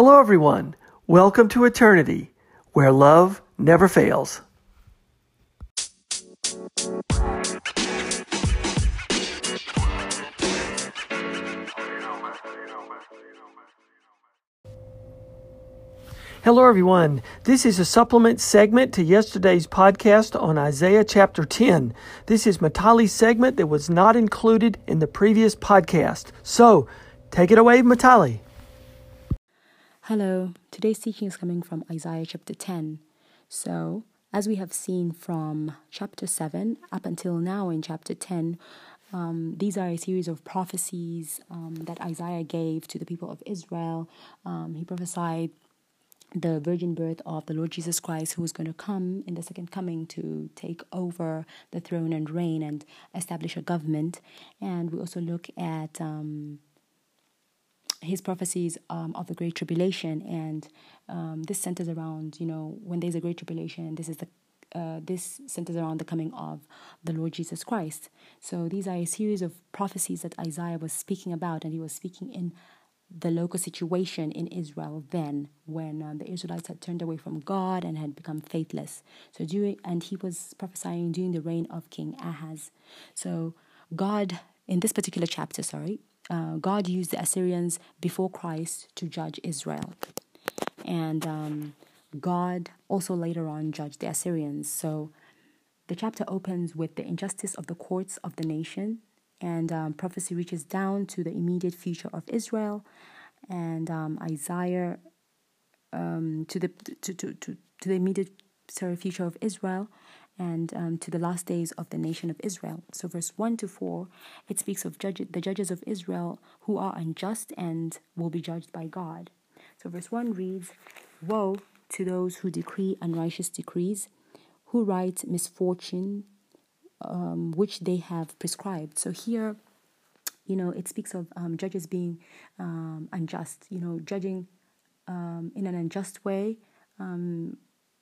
Hello, everyone. Welcome to Eternity, where love never fails. Hello, everyone. This is a supplement segment to yesterday's podcast on Isaiah chapter 10. This is Mutale's segment that was not included in the previous podcast. So, take it away, Mutale. Hello, today's teaching is coming from Isaiah chapter 10. So, as we have seen from chapter 7 up until now in chapter 10, um, these are a series of prophecies um, that Isaiah gave to the people of Israel. Um, he prophesied the virgin birth of the Lord Jesus Christ, who is going to come in the second coming to take over the throne and reign and establish a government. And we also look at um, his prophecies um, of the Great Tribulation, and um, this centers around, you know, when there's a Great Tribulation, this is the uh, this centers around the coming of the Lord Jesus Christ. So these are a series of prophecies that Isaiah was speaking about, and he was speaking in the local situation in Israel then, when um, the Israelites had turned away from God and had become faithless. So during and he was prophesying during the reign of King Ahaz. So God, in this particular chapter, sorry, uh, God used the Assyrians before Christ to judge Israel. And um, God also later on judged the Assyrians. So the chapter opens with the injustice of the courts of the nation, and um, prophecy reaches down to the immediate future of Israel, and um, Isaiah um, to the to, to, to, to the immediate sorry, future of Israel, and um, to the last days of the nation of Israel. So, verse 1 to 4, it speaks of judge, the judges of Israel who are unjust and will be judged by God. So, verse 1 reads Woe to those who decree unrighteous decrees, who write misfortune um, which they have prescribed. So, here, you know, it speaks of um, judges being um, unjust, you know, judging um, in an unjust way um,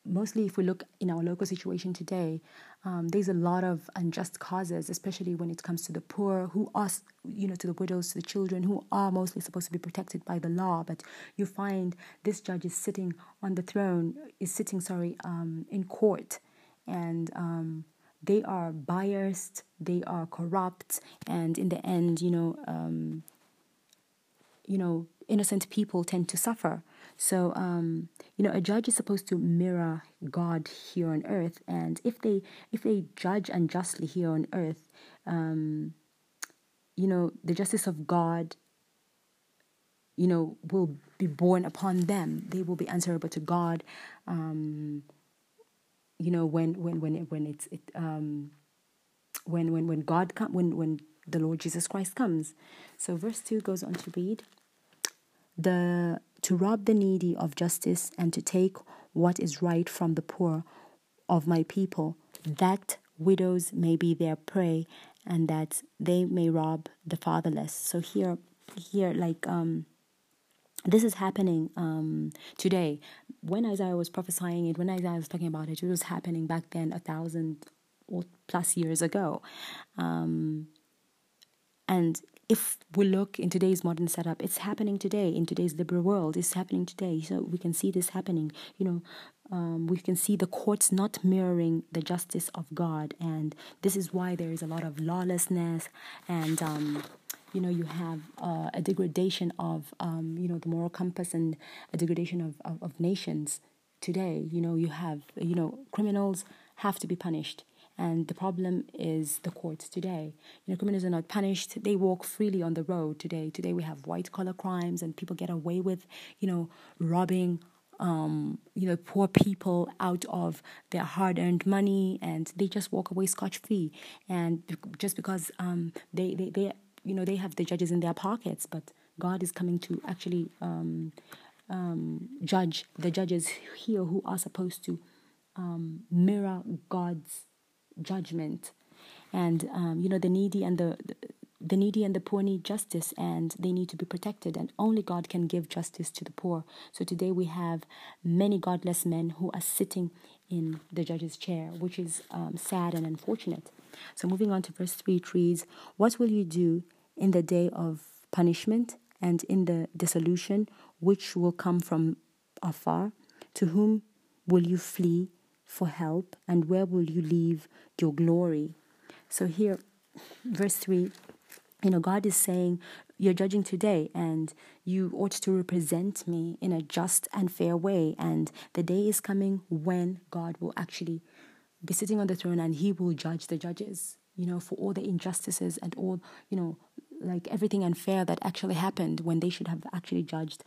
mostly if we look in our local situation today, um, there's a lot of unjust causes, especially when it comes to the poor, who are, you know, to the widows, to the children, who are mostly supposed to be protected by the law. But you find this judge is sitting on the throne, is sitting, sorry, um, in court, and um, they are biased, they are corrupt, and in the end, you know, um, you know, innocent people tend to suffer. So, um, you know, a judge is supposed to mirror God here on earth, and if they if they judge unjustly here on earth, um, you know, the justice of God, you know, will be borne upon them. They will be answerable to God. Um, you know, when when when it, when it's it, um, when when when God come when when the Lord Jesus Christ comes. So verse two goes on to read the to rob the needy of justice and to take what is right from the poor of my people, that widows may be their prey and that they may rob the fatherless. So here here like um this is happening um, today. When Isaiah was prophesying it, when Isaiah was talking about it, it was happening back then, a thousand or plus years ago. Um, and if we look in today's modern setup, it's happening today in today's liberal world. It's happening today. So we can see this happening. You know, um, we can see the courts not mirroring the justice of God, and this is why there is a lot of lawlessness, and um, you know, you have uh, a degradation of um, you know the moral compass and a degradation of, of, of nations today. You know, you have you know criminals have to be punished and the problem is the courts today. You know, criminals are not punished. They walk freely on the road today. Today we have white collar crimes and people get away with, you know, robbing um, you know, poor people out of their hard earned money and they just walk away scotch free. And just because um, they, they, they, you know, they have the judges in their pockets, but God is coming to actually um, um, judge the judges here who are supposed to um, mirror God's judgment. And um, you know the needy and the the needy and the poor need justice and they need to be protected and only god can give justice to the poor. So today we have many godless men who are sitting in the judge's chair which is um, sad and unfortunate. So moving on to verse 3 it reads what will you do in the day of punishment and in the dissolution which will come from afar? To whom will you flee for help, and where will you leave your glory? So here, verse 3, you know, God is saying, You're judging today, and you ought to represent me in a just and fair way. And the day is coming when God will actually be sitting on the throne and he will judge the judges, you know, for all the injustices and all, you know, like everything unfair that actually happened when they should have actually judged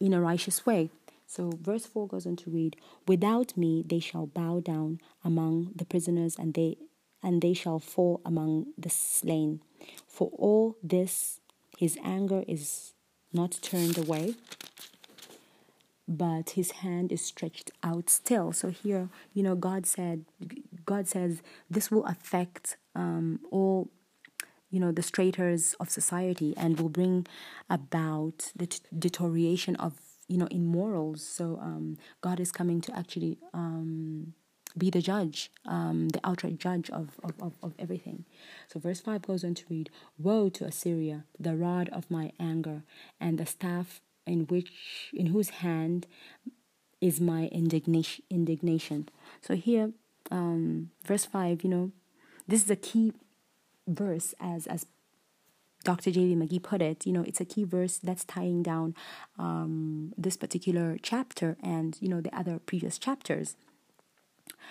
in a righteous way. So verse 4 goes on to read, Without me they shall bow down among the prisoners and they and they shall fall among the slain. For all this his anger is not turned away, but his hand is stretched out still. So here, you know, God said, God says this will affect um, all, you know, the straighters of society and will bring about the t- deterioration of, you know, in morals. So um, God is coming to actually um, be the judge, um, the outright judge of, of, of, of everything. So verse 5 goes on to read, Woe to Assyria, the rod of my anger, and the staff in which in whose hand is my indignation indignation so here um, verse 5 you know this is a key verse as as Dr. J.D. McGee put it, you know, it's a key verse that's tying down um, this particular chapter and you know the other previous chapters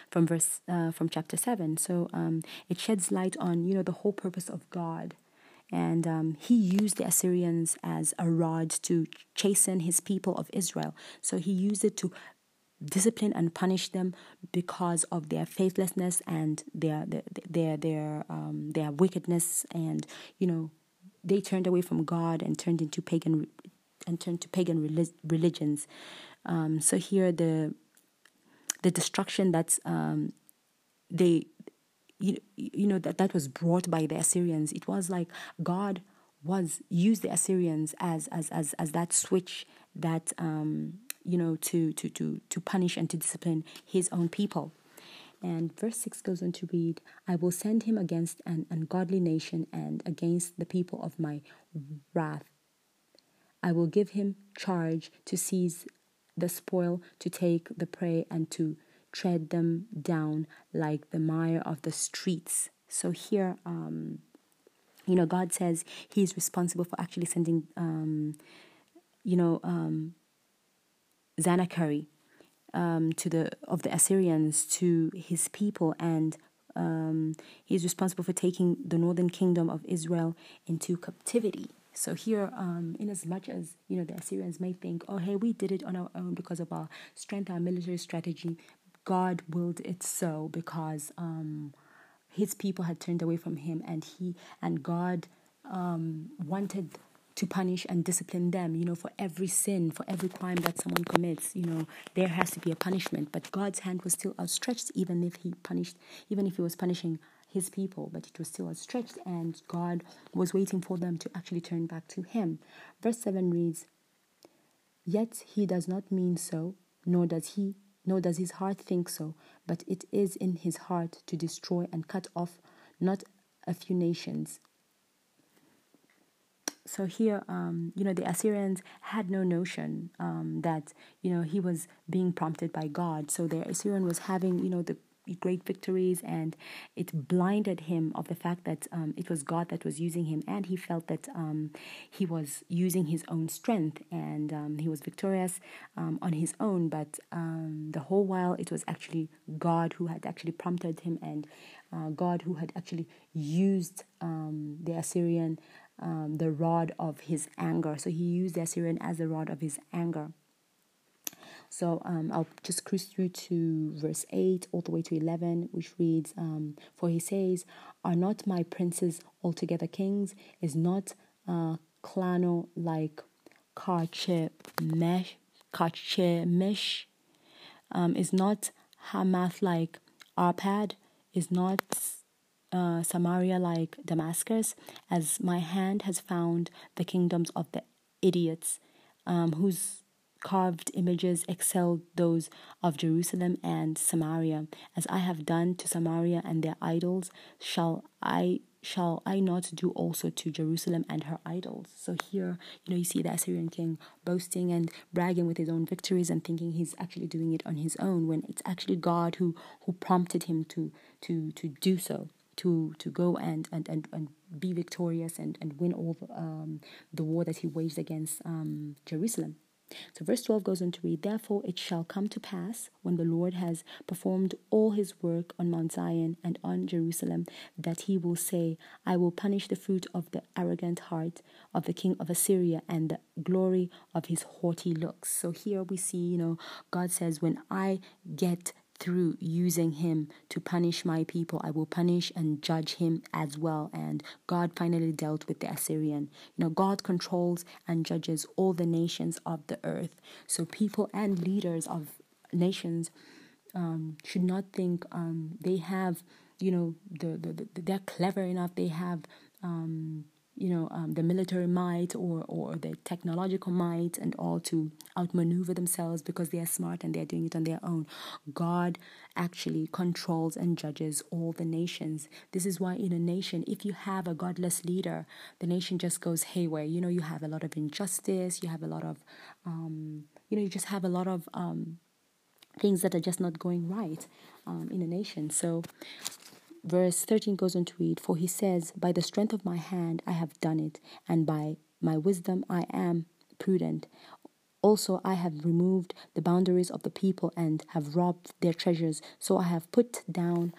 from verse uh, from chapter seven. So um, it sheds light on you know the whole purpose of God and um, he used the Assyrians as a rod to chasten his people of Israel. So he used it to discipline and punish them because of their faithlessness and their their their their, um, their wickedness and you know they turned away from God and turned into pagan and turned to pagan religions. Um, so here the the destruction that's um, they you, you know that that was brought by the Assyrians. It was like God was used the Assyrians as as as as that switch that um, you know to to to to punish and to discipline His own people. And verse 6 goes on to read, I will send him against an ungodly nation and against the people of my wrath. I will give him charge to seize the spoil, to take the prey, and to tread them down like the mire of the streets. So here, um, you know, God says He's responsible for actually sending, um, you know, um, Sennacherib um, to the of the Assyrians to His people, and um, is responsible for taking the northern kingdom of Israel into captivity. So here, um, in as much as you know, the Assyrians may think, "Oh, hey, we did it on our own because of our strength, our military strategy," God willed it so because um, his people had turned away from him, and he and God um, wanted to punish and discipline them. You know, for every sin, for every crime that someone commits, you know, there has to be a punishment. But God's hand was still outstretched, even if he punished, even if he was punishing his people, but it was still outstretched, and God was waiting for them to actually turn back to him. Verse 7 reads, Yet he does not mean so, nor does he nor does his heart think so, but it is in his heart to destroy and cut off not a few nations. So here, um, you know, the Assyrians had no notion um, that, you know, he was being prompted by God. So the Assyrian was having, you know, the great victories and it blinded him of the fact that um, it was God that was using him and he felt that um, he was using his own strength and um, he was victorious um, on his own but um, the whole while it was actually God who had actually prompted him and uh, God who had actually used um, the Assyrian the rod of his anger so he used the Assyrian as the rod of his anger so um, I'll just cruise through to verse 8 all the way to 11, which reads um, For he says, Are not my princes altogether kings? Is not uh, Calno like Carchemish? Carchemish? Um, is not Hamath like Arpad? Is not uh, Samaria like Damascus? As my hand has found the kingdoms of the idiots, um, whose carved images excelled those of Jerusalem and Samaria. As I have done to Samaria and their idols, shall I shall I not do also to Jerusalem and her idols? So here, you know, you see the Assyrian king boasting and bragging with his own victories and thinking he's actually doing it on his own when it's actually God who who prompted him to to to do so, to to go and and and, and be victorious and and win all the, um, the war that he waged against um, Jerusalem. So, verse 12 goes on to read, Therefore it shall come to pass, when the Lord has performed all his work on Mount Zion and on Jerusalem, that he will say, I will punish the fruit of the arrogant heart of the king of Assyria and the glory of his haughty looks. So, here we see, you know, God says, When I get through using him to punish my people, I will punish and judge him as well. And God finally dealt with the Assyrian. You know, God controls and judges all the nations of the earth. So people and leaders of nations um, should not think um, they have, you know, the, the, the, they're clever enough. They have um, you know, um, the military might or, or the technological might and all to outmaneuver themselves because they are smart and they're doing it on their own. God actually controls and judges all the nations. This is why in a nation, if you have a godless leader, the nation just goes haywire. You know, you have a lot of injustice, you have a lot of, um, you know, you just have a lot of um, things that are just not going right um, in a nation. So Verse 13 goes on to read, For he says, By the strength of my hand I have done it, and by my wisdom I am prudent. Also, I have removed the boundaries of the people and have robbed their treasures. So I have put down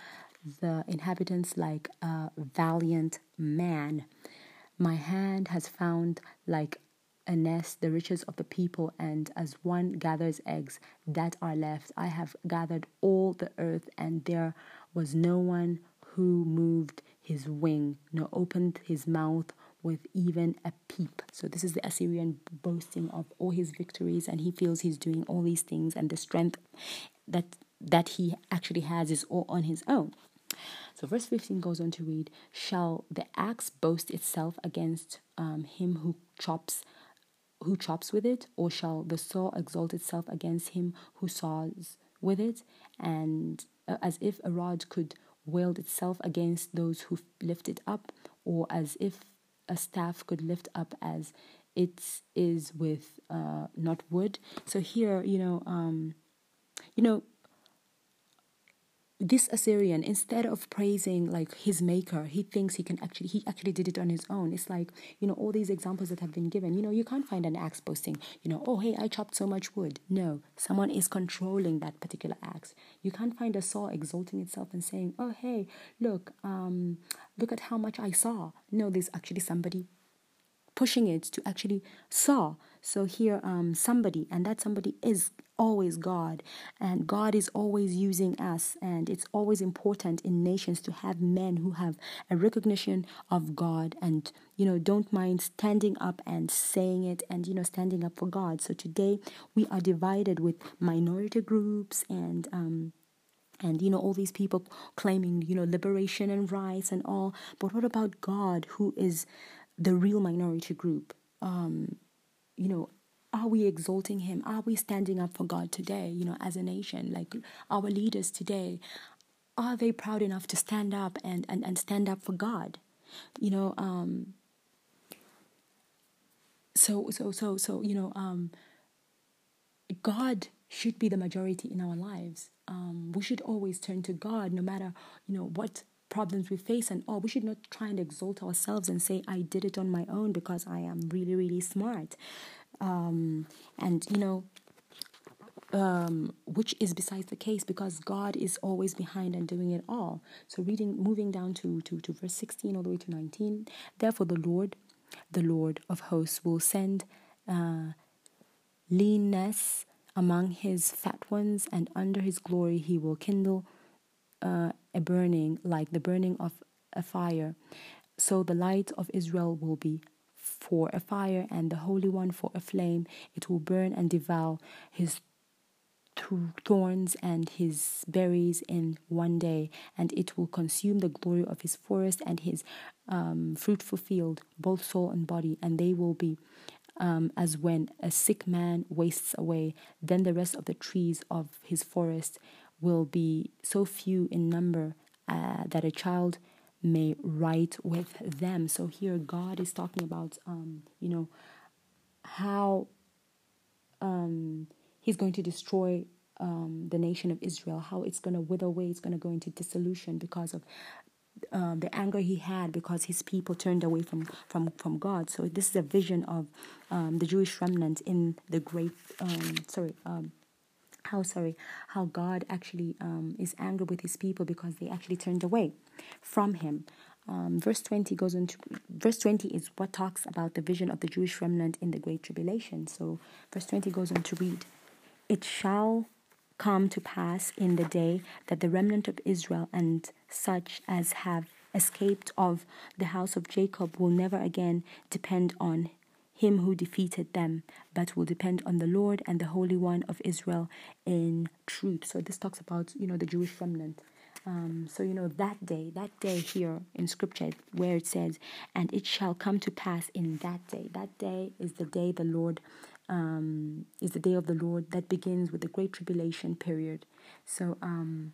the inhabitants like a valiant man. My hand has found like a nest the riches of the people, and as one gathers eggs that are left, I have gathered all the earth, and there was no one who moved his wing, nor opened his mouth with even a peep. So, this is the Assyrian boasting of all his victories, and he feels he's doing all these things, and the strength that that he actually has is all on his own. So, verse 15 goes on to read Shall the axe boast itself against um, him who chops? Who chops with it, or shall the saw exalt itself against him who saws with it? And uh, as if a rod could wailed itself against those who lift it up, or as if a staff could lift up as it is with uh, not wood. So here, you know, um, you know, this Assyrian, instead of praising like his maker, he thinks he can actually he actually did it on his own. It's like, you know, all these examples that have been given, you know, you can't find an axe boasting, you know, oh hey, I chopped so much wood. No, someone is controlling that particular axe. You can't find a saw exalting itself and saying, Oh hey, look, um, look at how much I saw. No, there's actually somebody pushing it to actually saw. So here, um, somebody, and that somebody is always God, and God is always using us, and it's always important in nations to have men who have a recognition of God, and you know don't mind standing up and saying it, and you know standing up for God. So today we are divided with minority groups and. Um, and you know all these people claiming you know liberation and rights and all but what about god who is the real minority group um, you know are we exalting him? Are we standing up for god today you know as a nation like our leaders today? Are they proud enough to stand up and and, and stand up for god? You know um so so so so you know um god should be the majority in our lives. Um we should always turn to god no matter you know what problems we face and all we should not try and exalt ourselves and say i did it on my own because i am really really smart um, and you know um, which is besides the case because God is always behind and doing it all. So reading, moving down to, to, to verse 16 all the way to 19. Therefore the Lord, the Lord of hosts will send uh, leanness among his fat ones and under his glory he will kindle uh, a burning like the burning of a fire. So the light of Israel will be for a fire and the Holy One for a flame. It will burn and devour his thorns and his berries in one day, and it will consume the glory of his forest and his um, fruitful field, both soul and body, and they will be um, as when a sick man wastes away. Then the rest of the trees of his forest will be so few in number uh, that a child may write with them. So here God is talking about, um, you know, how um, He's going to destroy um, the nation of Israel, how it's going to wither away, it's going to go into dissolution because of um, the anger he had because his people turned away from, from, from God. So this is a vision of um, the Jewish remnant in the great, um, sorry, um, how sorry, how God actually um, is angry with his people because they actually turned away from him. Um, verse 20 goes into verse 20 is what talks about the vision of the Jewish remnant in the great tribulation. So verse 20 goes on to read, It shall come to pass in the day that the remnant of Israel and such as have escaped of the house of Jacob will never again depend on him who defeated them, but will depend on the Lord and the Holy One of Israel in truth. So this talks about, you know, the Jewish remnant. Um, so, you know, that day, that day here in scripture where it says, and it shall come to pass in that day. That day is the day the Lord um, is the day of the Lord that begins with the Great Tribulation period. So um,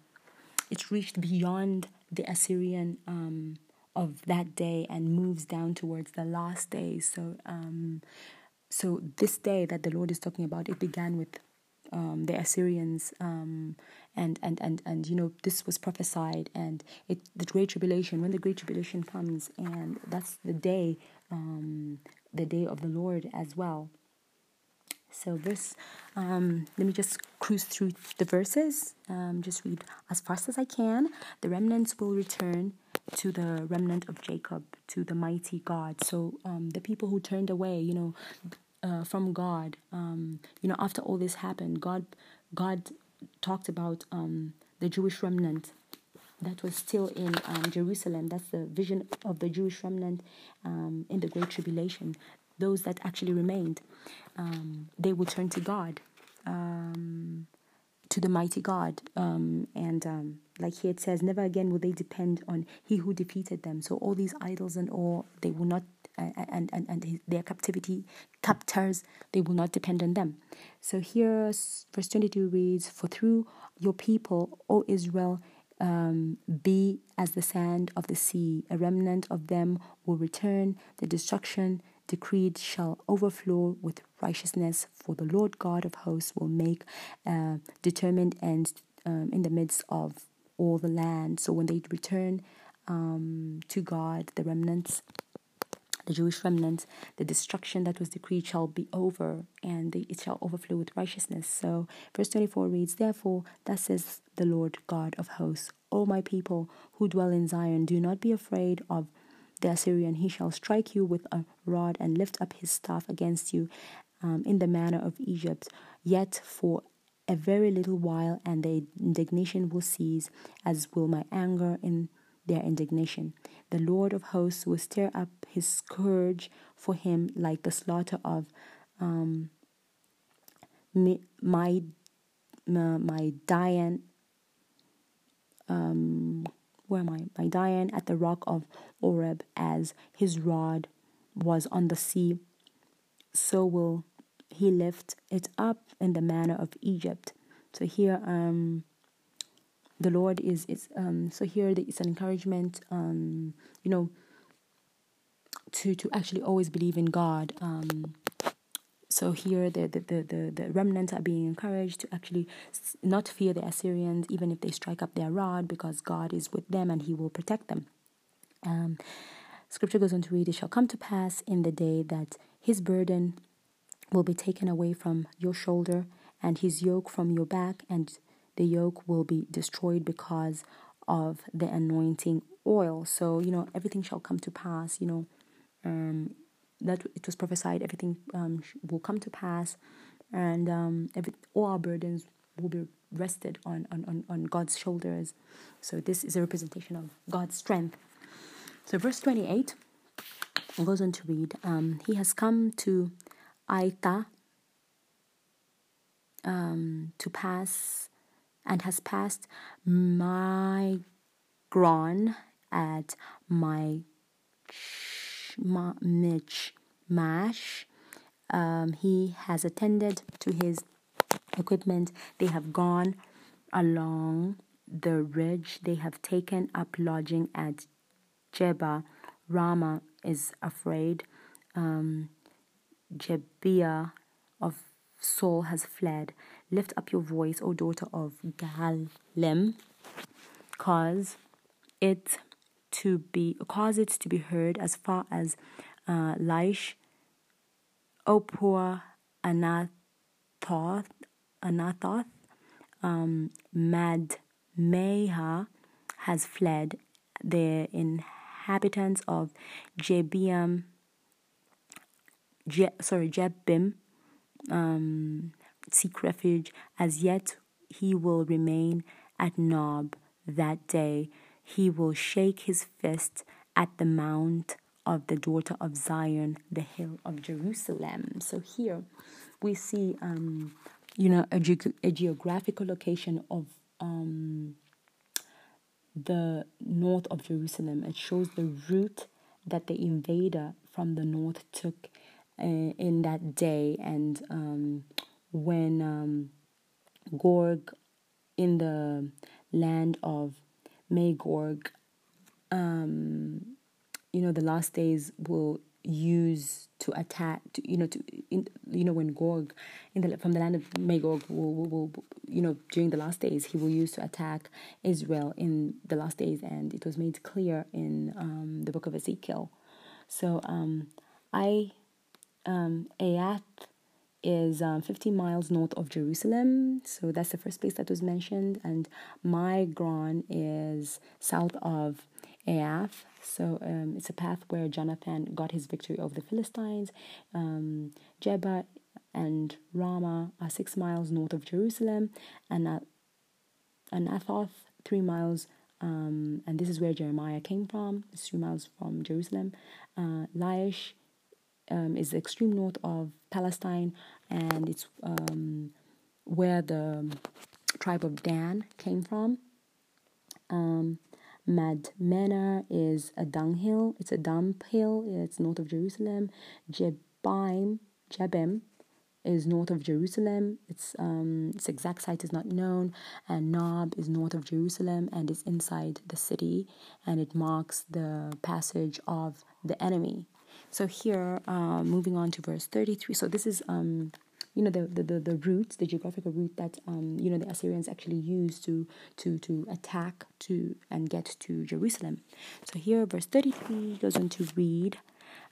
it's reached beyond the Assyrian um, of that day and moves down towards the last day. So, um, so this day that the Lord is talking about, it began with um, the Assyrians, um, and and and and you know this was prophesied, and it the Great Tribulation. When the Great Tribulation comes, and that's the day, um, the day of the Lord as well. So verse, um, let me just cruise through the verses. Um, just read as fast as I can. The remnants will return to the remnant of Jacob, to the mighty God. So um, the people who turned away, you know, uh, from God, um, you know, after all this happened, God, God talked about um, the Jewish remnant that was still in um, Jerusalem. That's the vision of the Jewish remnant um, in the Great Tribulation those that actually remained, um, they will turn to God, um, to the mighty God. Um, and um, like here it says, never again will they depend on He who defeated them. So all these idols and all, they will not, uh, and, and, and their captivity, captors, they will not depend on them. So here, verse 22 reads, For through your people, O Israel, um, be as the sand of the sea. A remnant of them will return. The destruction decreed shall overflow with righteousness, for the Lord God of hosts will make a determined end um, in the midst of all the land. So when they return um, to God, the remnants, the Jewish remnants, the destruction that was decreed shall be over, and it shall overflow with righteousness. So verse 24 reads, Therefore, thus says the Lord God of hosts, O my people who dwell in Zion, do not be afraid of the Assyrian, he shall strike you with a rod and lift up his staff against you um, in the manner of Egypt. Yet for a very little while, and the indignation will cease, as will my anger in their indignation. The Lord of hosts will stir up his scourge for him like the slaughter of um, my, my, my Dian. Um, where am I? Midian at the rock of Oreb, as his rod was on the sea, so will he lift it up in the manner of Egypt. So here, um, the Lord is is um. So here, it's an encouragement. Um, you know, to to actually always believe in God. Um, so here, the, the, the, the, remnants are being encouraged to actually not fear the Assyrians, even if they strike up their rod, because God is with them and He will protect them. Um, scripture goes on to read, It shall come to pass in the day that His burden will be taken away from your shoulder, and His yoke from your back, and the yoke will be destroyed because of the anointing oil. So, you know, everything shall come to pass, you know. Um, that it was prophesied everything um, will come to pass and um, every, all our burdens will be rested on, on, on, on God's shoulders. So this is a representation of God's strength. So verse 28 goes on to read, um, He has come to Aiath um, to pass and has passed my gron at my Mitch Mash. Um, he has attended to his equipment. They have gone along the ridge. They have taken up lodging at Jeba, Rama is afraid. Um, of Saul has fled. Lift up your voice, O daughter of Gallim, cause it to be cause it to be heard as far as uh, Laish, O poor Anathoth, Anathoth, um, Mad Meha has fled. The inhabitants of Jebiam, Je, sorry, Jebim, um, seek refuge. As yet, he will remain at Nob that day. He will shake his fist at the mount of the daughter of Zion, the hill of Jerusalem. So here we see, um, you know, a, ge- a, geographical location of um, the north of Jerusalem. It shows the route that the invader from the north took uh, in that day, and um, when um, Gog in the land of Magog, um, you know, the last days will use to attack, to, you know, to in, you know when Gog in the from the land of Magog will, will, will, you know during the last days he will use to attack Israel in the last days, and it was made clear in um, the book of Ezekiel. So um, I um, Aiath is um, 15 miles north of Jerusalem. So that's the first place that was mentioned. And Migron is south of Aiath. So um, it's a path where Jonathan got his victory over the Philistines. Um, Jeba and Ramah are six miles north of Jerusalem. And uh, Anathoth, three miles um, and this is where Jeremiah came from. It's three miles from Jerusalem. Uh, Laish um, is the extreme north of Palestine, and it's um, where the tribe of Dan came from. Um, Madmena is a dunghill. It's a dump hill. It's north of Jerusalem. Jebaim, Jebim is north of Jerusalem. Its um, its exact site is not known. And Nob is north of Jerusalem and is inside the city, and it marks the passage of the enemy. So here, uh, moving on to verse 33. So this is, um, you know, the, the, the, the route, the geographical route that, um, you know, the Assyrians actually used to, to, to attack to and get to Jerusalem. So here, verse 33 goes on to read,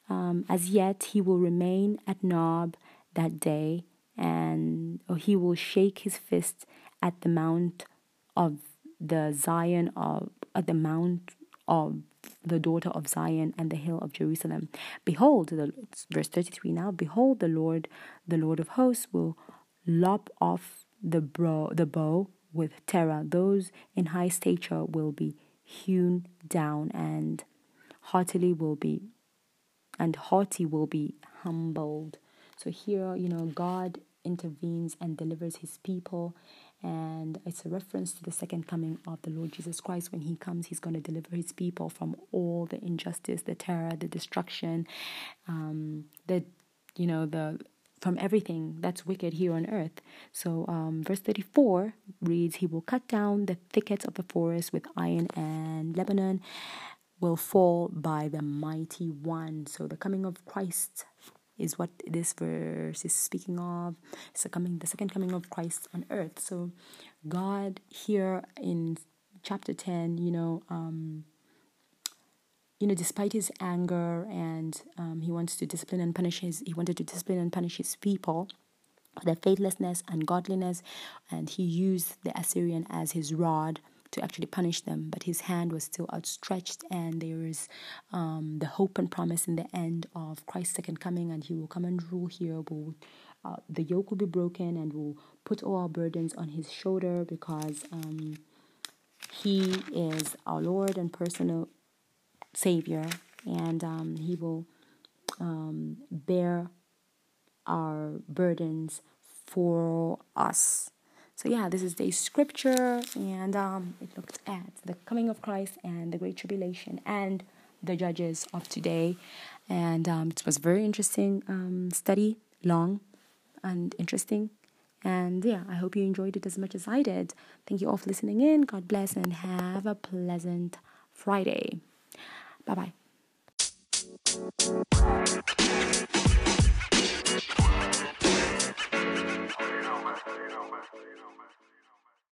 um, As yet he will remain at Nob that day, and or he will shake his fist at the mount of the Zion of at the mount of the daughter of Zion and the hill of Jerusalem. Behold, the, verse 33 now, behold, the Lord, the Lord of hosts, will lop off the, bro, the bow with terror. Those in high stature will be hewn down, and haughtily will be, and haughty will be humbled. So here, you know, God intervenes and delivers his people and it's a reference to the second coming of the Lord Jesus Christ. When He comes, He's going to deliver His people from all the injustice, the terror, the destruction, um, the you know the from everything that's wicked here on earth. So, um, verse 34 reads, He will cut down the thickets of the forest with iron, and Lebanon will fall by the mighty one. So, the coming of Christ is what this verse is speaking of. It's the coming, the second coming of Christ on earth. So, God here in chapter ten, you know, um, you know, despite his anger and um, he wants to discipline and punish his, he wanted to discipline and punish his people for their faithlessness and godliness, and he used the Assyrian as his rod to actually punish them, but his hand was still outstretched, and there is um, the hope and promise in the end of Christ's second coming, and he will come and rule here. Will uh, the yoke will be broken, and will put all our burdens on his shoulder because um, he is our Lord and personal Savior, and um, he will um, bear our burdens for us. So yeah, this is the scripture, and um, it looked at the coming of Christ and the Great Tribulation and the judges of today, and um, it was a very interesting um, study, long and interesting. And yeah, I hope you enjoyed it as much as I did. Thank you all for listening in. God bless and have a pleasant Friday. Bye bye you know, man.